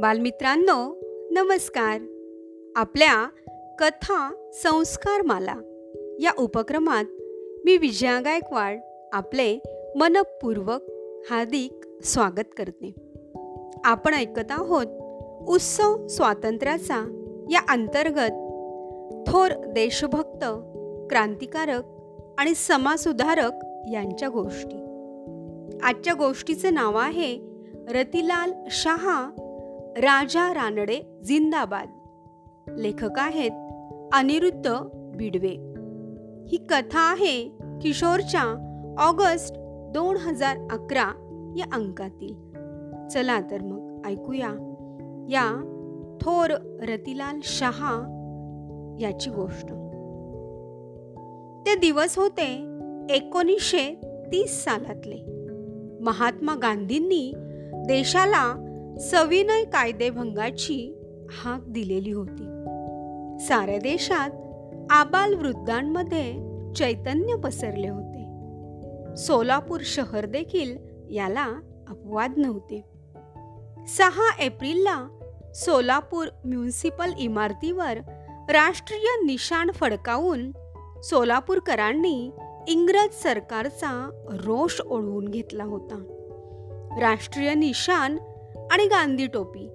बालमित्रांनो नमस्कार. आपल्या कथा संस्कार माला या उपक्रमात मी विजया गायकवाड आपले मनपूर्वक हार्दिक स्वागत करते. आपण ऐकत आहोत उत्सव स्वातंत्र्याचा या अंतर्गत थोर देशभक्त क्रांतिकारक आणि समाजसुधारक यांच्या गोष्टी. आजच्या गोष्टीचं नाव आहे रतिलाल शहा राजा रानडे जिंदाबाद. लेखक आहेत अनिरुद्ध बिडवे. ही कथा आहे किशोरच्या ऑगस्ट दोन हजार अकरा या अंकातील. चला तर मग ऐकूया या थोर रतिलाल शहा याची गोष्ट. ते दिवस होते एकोणीसशे तीस सालातले. महात्मा गांधींनी देशाला सविनय कायदेभंगाची हाक दिलेली होती. साऱ्या देशात आबाल वृद्धांमध्ये चैतन्य पसरले होते. सोलापूर शहर देखील याला अपवाद नव्हते. सहा एप्रिलला सोलापूर म्युन्सिपल इमारतीवर राष्ट्रीय निशाण फडकावून सोलापूरकरांनी इंग्रज सरकारचा रोष ओढवून घेतला होता. राष्ट्रीय निशाण आणि गांधी टोपी.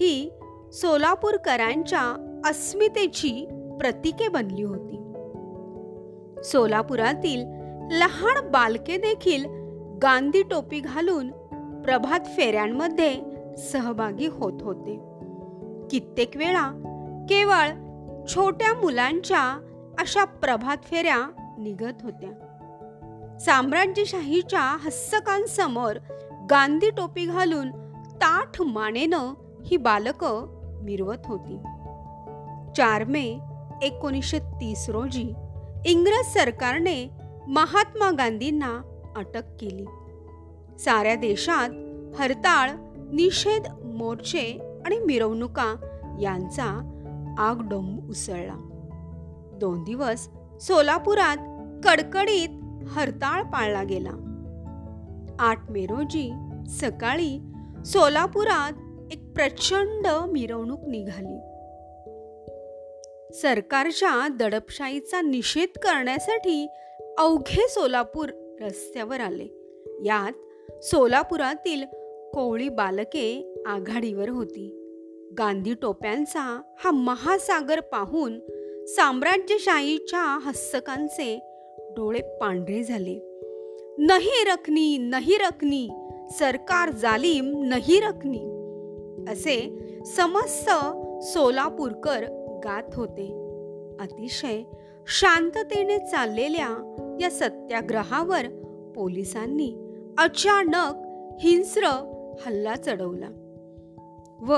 ही सोलापूरकरांच्या अस्मितेची प्रतीके बनली होती. सोलापुरातील लहान बालके देखील गांधी टोपी घालून प्रभात फेऱ्यांमध्ये सहभागी होत होते. कित्येक वेळा केवळ छोट्या मुलांच्या अशा प्रभात फेऱ्या निघत होत्या. साम्राज्यशाहीच्या हस्तकांसमोर गांधी टोपी घालून ताठ मानेनं ही बालकं मिरवत होती. चार मे एकोणीसशे तीस रोजी इंग्रज सरकारने महात्मा गांधींना अटक केली. साऱ्या देशात हरताळ निषेध मोर्चे आणि मिरवणुका यांचा आगडोंब उसळला. दोन दिवस सोलापुरात कडकडीत हरताळ पाळला गेला. आठ मे रोजी सकाळी सोलापुरात एक प्रचंड मिरवणूक निघाली. सरकारच्या दडपशाहीचा निषेध करण्यासाठी अवघे सोलापूर रस्त्यावर आले. यात सोलापुरातील कोळी बालके आघाडीवर होती. गांधी टोप्यांचा हा महासागर पाहून साम्राज्यशाहीच्या हस्तकांचे डोळे पांढरे झाले. नाही रखनी नाही रखनी सरकार जालीम नाही रखनी असे समस्त सोलापूरकर गात होते. अतिशय शांततेने चाललेल्या या सत्याग्रहावर पोलिसांनी अचानक हिंस्र हल्ला चढवला व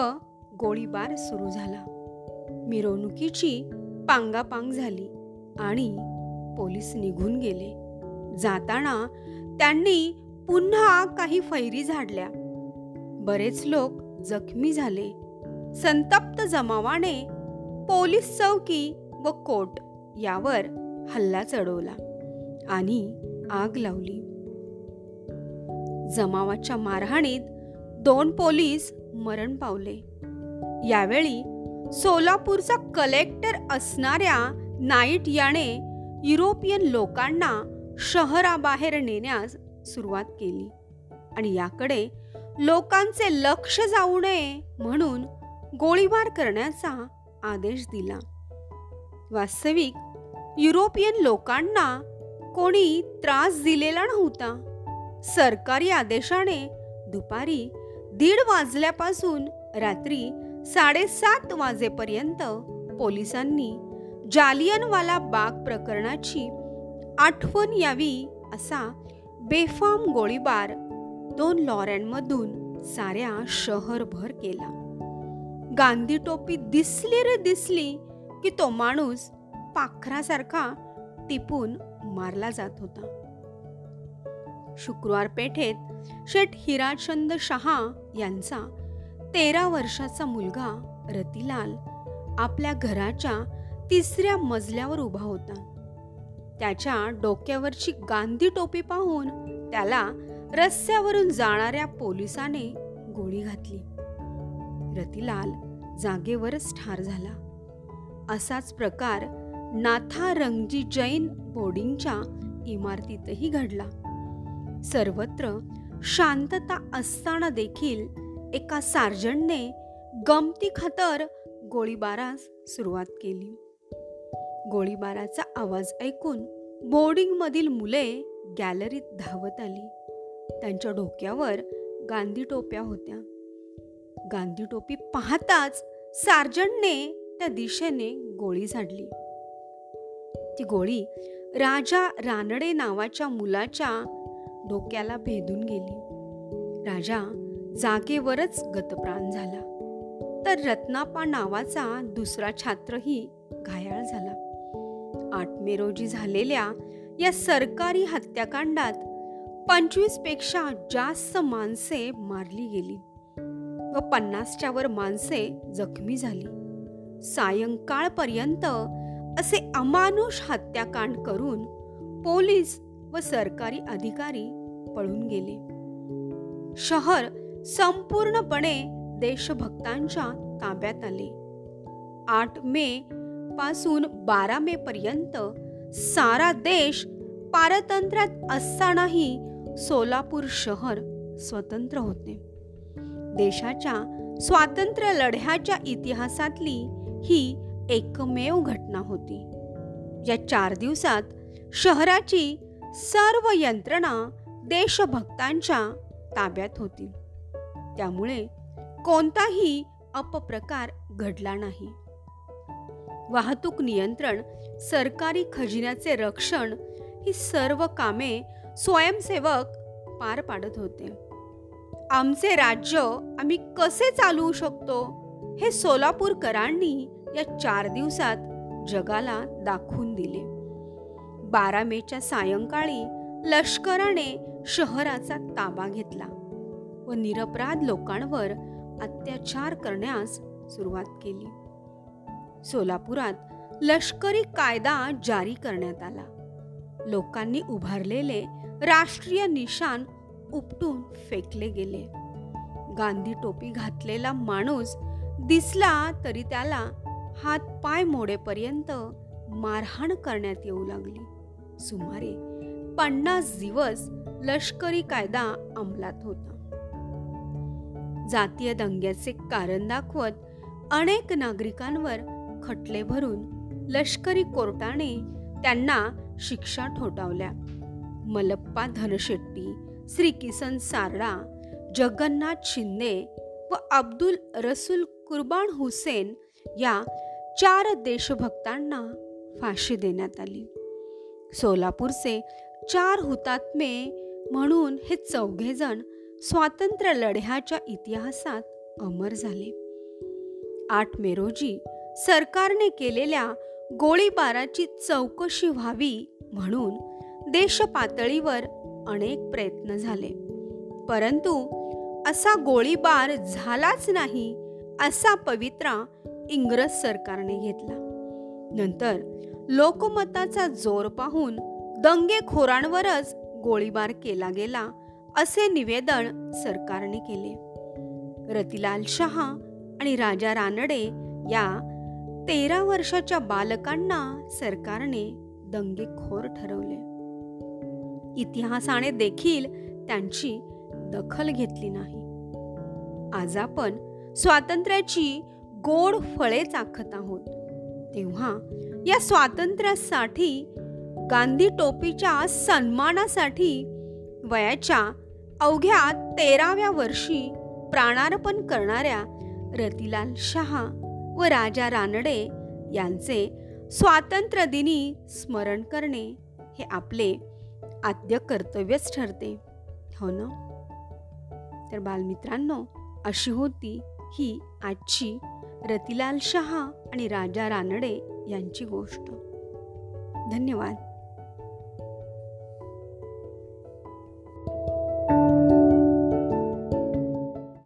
गोळीबार सुरू झाला. मिरवणुकीची पांगापांग झाली आणि पोलीस निघून गेले. जाताना त्यांनी पुन्हा काही फैरी झाडल्या. बरेच लोक जखमी झाले. संतप्त जमावाने पोलीस चौकी व कोट यावर हल्ला चढवला आणि आग लावली. जमावाच्या मारहाणीत दोन पोलीस मरण पावले. यावेळी सोलापूरचा कलेक्टर असणाऱ्या नाईट याने युरोपियन लोकांना शहराबाहेर नेण्यास सुरुवात केली. आणि याकडे लोकांचे लक्ष जाऊ नये म्हणून गोळीबार करण्याचा आदेश दिला. वास्तविक युरोपियन लोकांना कोणी त्रास दिलेला नव्हता. सरकारी आदेशाने दुपारी दीड वाजल्यापासून रात्री साडेसात वाजेपर्यंत पोलिसांनी जालियनवाला बाग प्रकरणाची आठवण यावी असा बेफाम गोळीबार दोन लॉऱ्यांमधून साऱ्या शहरभर केला. गांधी टोपी दिसली रे दिसली की तो माणूस पाखरासारखा टिपून मारला जात होता. शुक्रवार पेठेत शेठ हिराचंद शहा यांचा तेरा वर्षाचा मुलगा रतिलाल आपल्या घराच्या तिसऱ्या मजल्यावर उभा होता. त्याच्या डोक्यावरची गांधी टोपी पाहून त्याला रस्त्यावरून जाणाऱ्या पोलिसाने गोळी घातली. रतीलाल जागेवरच ठार झाला. असाच प्रकार नाथा रंगजी जैन बोर्डिंगच्या इमारतीतही घडला. सर्वत्र शांतता असताना देखील एका सार्जनने गमती खातर गोळीबारास सुरुवात केली. गोळीबाराचा आवाज ऐकून बोर्डिंगमधील मुले गॅलरीत धावत आली. त्यांच्या डोक्यावर गांधी टोप्या होत्या. गांधी टोपी पाहताच सार्जंटने त्या दिशेने गोळी झाडली. ती गोळी राजा रानडे नावाच्या मुलाच्या डोक्याला भेदून गेली. राजा जागेवरच गतप्राण झाला. तर रत्नापा नावाचा दुसरा छात्रही घायाळ झाला. आठ मे रोजी झालेल्या या सरकारी हत्याकांडात पंचवीसपेक्षा जास्त माणसे मारली गेली व पन्नासच्या वर माणसे जखमी झाली. सायंकाळपर्यंत असे अमानुष हत्याकांड करून पोलीस व सरकारी अधिकारी पळून गेले. शहर संपूर्णपणे देशभक्तांच्या ताब्यात आले. आठ मे पासून बारा मे पर्यंत सारा देश पारतंत्र्यात असतानाही सोलापूर शहर स्वतंत्र होते. देशाच्या स्वातंत्र्य लढ्याच्या इतिहासातली ही एकमेव घटना होती. या चार दिवसात शहराची सर्व यंत्रणा देशभक्तांच्या ताब्यात होती. त्यामुळे कोणताही अपप्रकार घडला नाही. वाहतूक नियंत्रण सरकारी खजिन्याचे रक्षण ही सर्व कामे स्वयंसेवक पार पाडत होते. आमचे राज्य आम्ही कसे चालवू शकतो हे सोलापूरकरांनी या चार दिवसात जगाला दाखवून दिले. बारा मेच्या सायंकाळी लष्कराने शहराचा ताबा घेतला व निरपराध लोकांवर अत्याचार करण्यास सुरुवात केली. सोलापुरात लष्करी कायदा जारी करण्यात आला. लोकांनी उभारलेले राष्ट्रीय निशान उपटून फेकले गेले. गांधी टोपी घातलेला माणूस दिसला तरी त्याला हात पाय मोडेपर्यंत मारहाण करण्यात येऊ लागली. सुमारे पन्नास दिवस लष्करी कायदा अंमलात होता. जातीय दंग्याचे कारण दाखवत अनेक नागरिकांवर खटले भरून लष्करी कोर्टाने त्यांना शिक्षा ठोठावल्या. मलप्पा धनशेट्टी श्री किसन सारडा जगन्नाथ शिंदे व अब्दुल रसूल कुर्बान हुसेन या चार देशभक्तांना फाशी देण्यात आली. सोलापूरचे चार हुतात्मे म्हणून हे चौघेजण स्वातंत्र्य लढ्याच्या इतिहासात अमर झाले. आठ मे रोजी सरकारने केलेल्या गोळीबाराची चौकशी व्हावी म्हणून देशपातळीवर अनेक प्रयत्न झाले. परंतु असा गोळीबार झालाच नाही असा पवित्रा इंग्रज सरकारने घेतला. नंतर लोकमताचा जोर पाहून दंगेखोरांवरच गोळीबार केला गेला असे निवेदन सरकारने केले. रतिलाल शहा आणि राजा रानडे या तेरा वर्षाच्या बालकांना सरकारने दंगेखोर ठरवले. इतिहासाने देखील त्यांची दखल घेतली नाही. आज आपण स्वातंत्र्याची गोड फळे चाखत आहोत. तेव्हा या स्वातंत्र्यासाठी गांधी टोपीच्या सन्मानासाठी वयाच्या अवघ्या तेराव्या वर्षी प्राणार्पण करणाऱ्या रतिलाल शहा व राजा रानडे यांचे स्वातंत्र्यदिनी स्मरण करणे हे आपले आद्य कर्तव्यच ठरते. हो ना? तर बालमित्रांनो अशी होती ही आजची रतिलाल शहा आणि राजा रानडे यांची गोष्ट. धन्यवाद.